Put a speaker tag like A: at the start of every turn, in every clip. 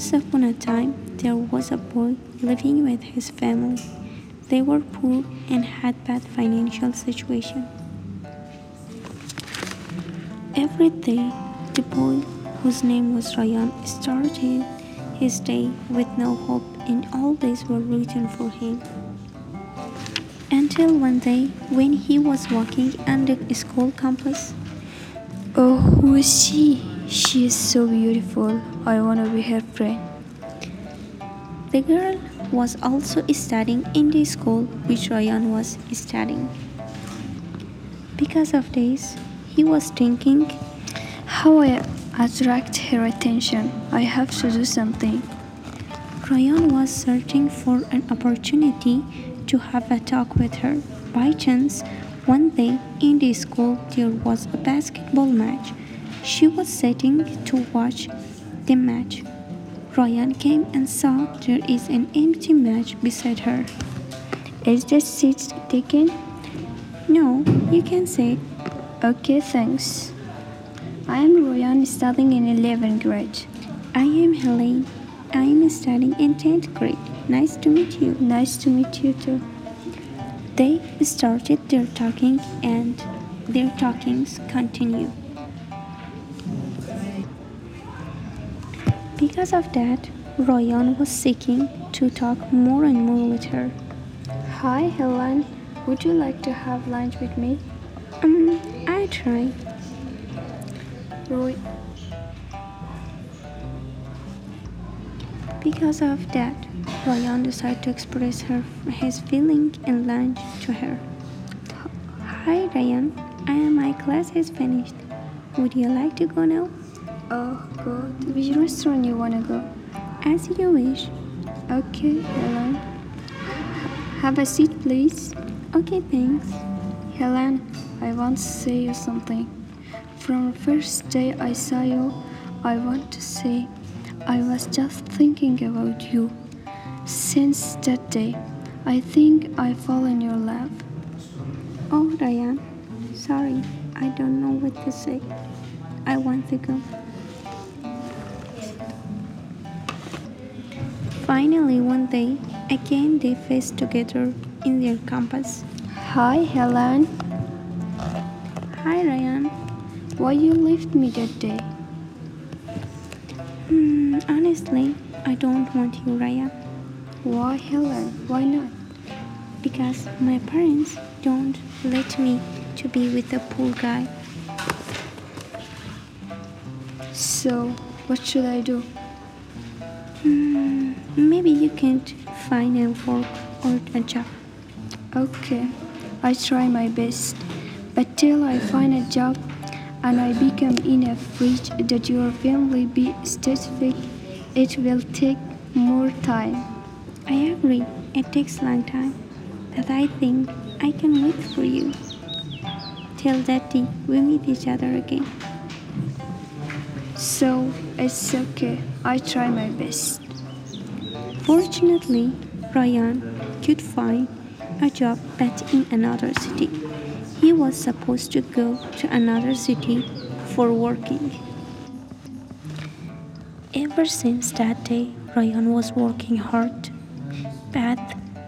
A: Once upon a time, there was a boy living with his family. They were poor and had bad financial situation. Every day, the boy, whose name was Ryan, started his day with no hope, and all days were written for him. Until one day, when he was walking on the school campus,
B: Oh, who is she? She is so beautiful. I want to be her friend.
A: the girl was also studying in the school which Ryan was studying. Because of this, he was thinking,
B: How I attract her attention. I have to do something.
A: Ryan was searching for an opportunity to have a talk with her. By chance, one day in the school there was a basketball match. She was sitting to watch the match. Ryan came and saw there is an empty match beside her.
B: Is this seat taken?
A: No, you can sit.
B: Okay, thanks. I am Ryan studying in 11th grade.
A: I am Helene. I am studying in 10th grade. Nice to meet you.
B: Nice to meet you too.
A: They started their talking and their talkings continue. Because of that, Royan was seeking to talk more and more with her.
B: Hi, Helen. Would you like to have lunch with me?
A: Um, I try.
B: Roy,
A: Because of that, Royan decided to express her his feeling in lunch to her. Hi, Ryan. I am my class is finished. Would you like to go now?
B: Oh, good. Which restaurant you wanna go?
A: As you wish.
B: Okay, Helen. Have a seat, please.
A: Okay, thanks.
B: Helen, I want to say you something. From the first day I saw you, I want to say I was just thinking about you. Since that day, I think I fall in your lap.
A: Oh, Ryan. Sorry, I don't know what to say. I want to go. Finally, one day, again they faced together in their campus.
B: Hi, Helen.
A: Hi, Ryan.
B: Why you left me that day?
A: Hmm, honestly, I don't want you, Ryan,
B: Why, Helen? Why not?
A: because my parents don't let me to be with a poor guy.
B: So, what should I do?
A: Hmm, maybe you can't find a work or a job.
B: Okay, I try my best. But till I find a job and I become enough rich that your family be satisfied, it will take more time.
A: I agree, it takes long time, but I think I can wait for you. Till that day, we meet each other again.
B: So, it's okay. I try my best.
A: Fortunately, Ryan could find a job but in another city. He was supposed to go to another city for working. Ever since that day, Ryan was working hard. But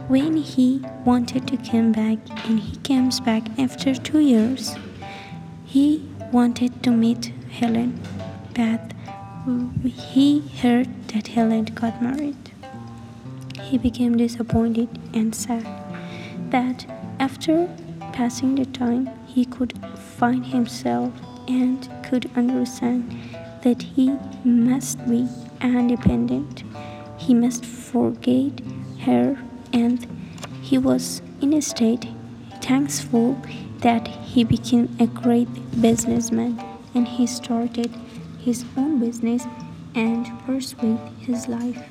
A: when he wanted to come back and he comes back after two years, he wanted to meet Helen, but he heard that Helen got married. He became disappointed and sad. But after passing the time, he could find himself and could understand that he must be independent. He must forget her, and he was in a state thankful that he became a great businessman and he started his own business and pursued his life.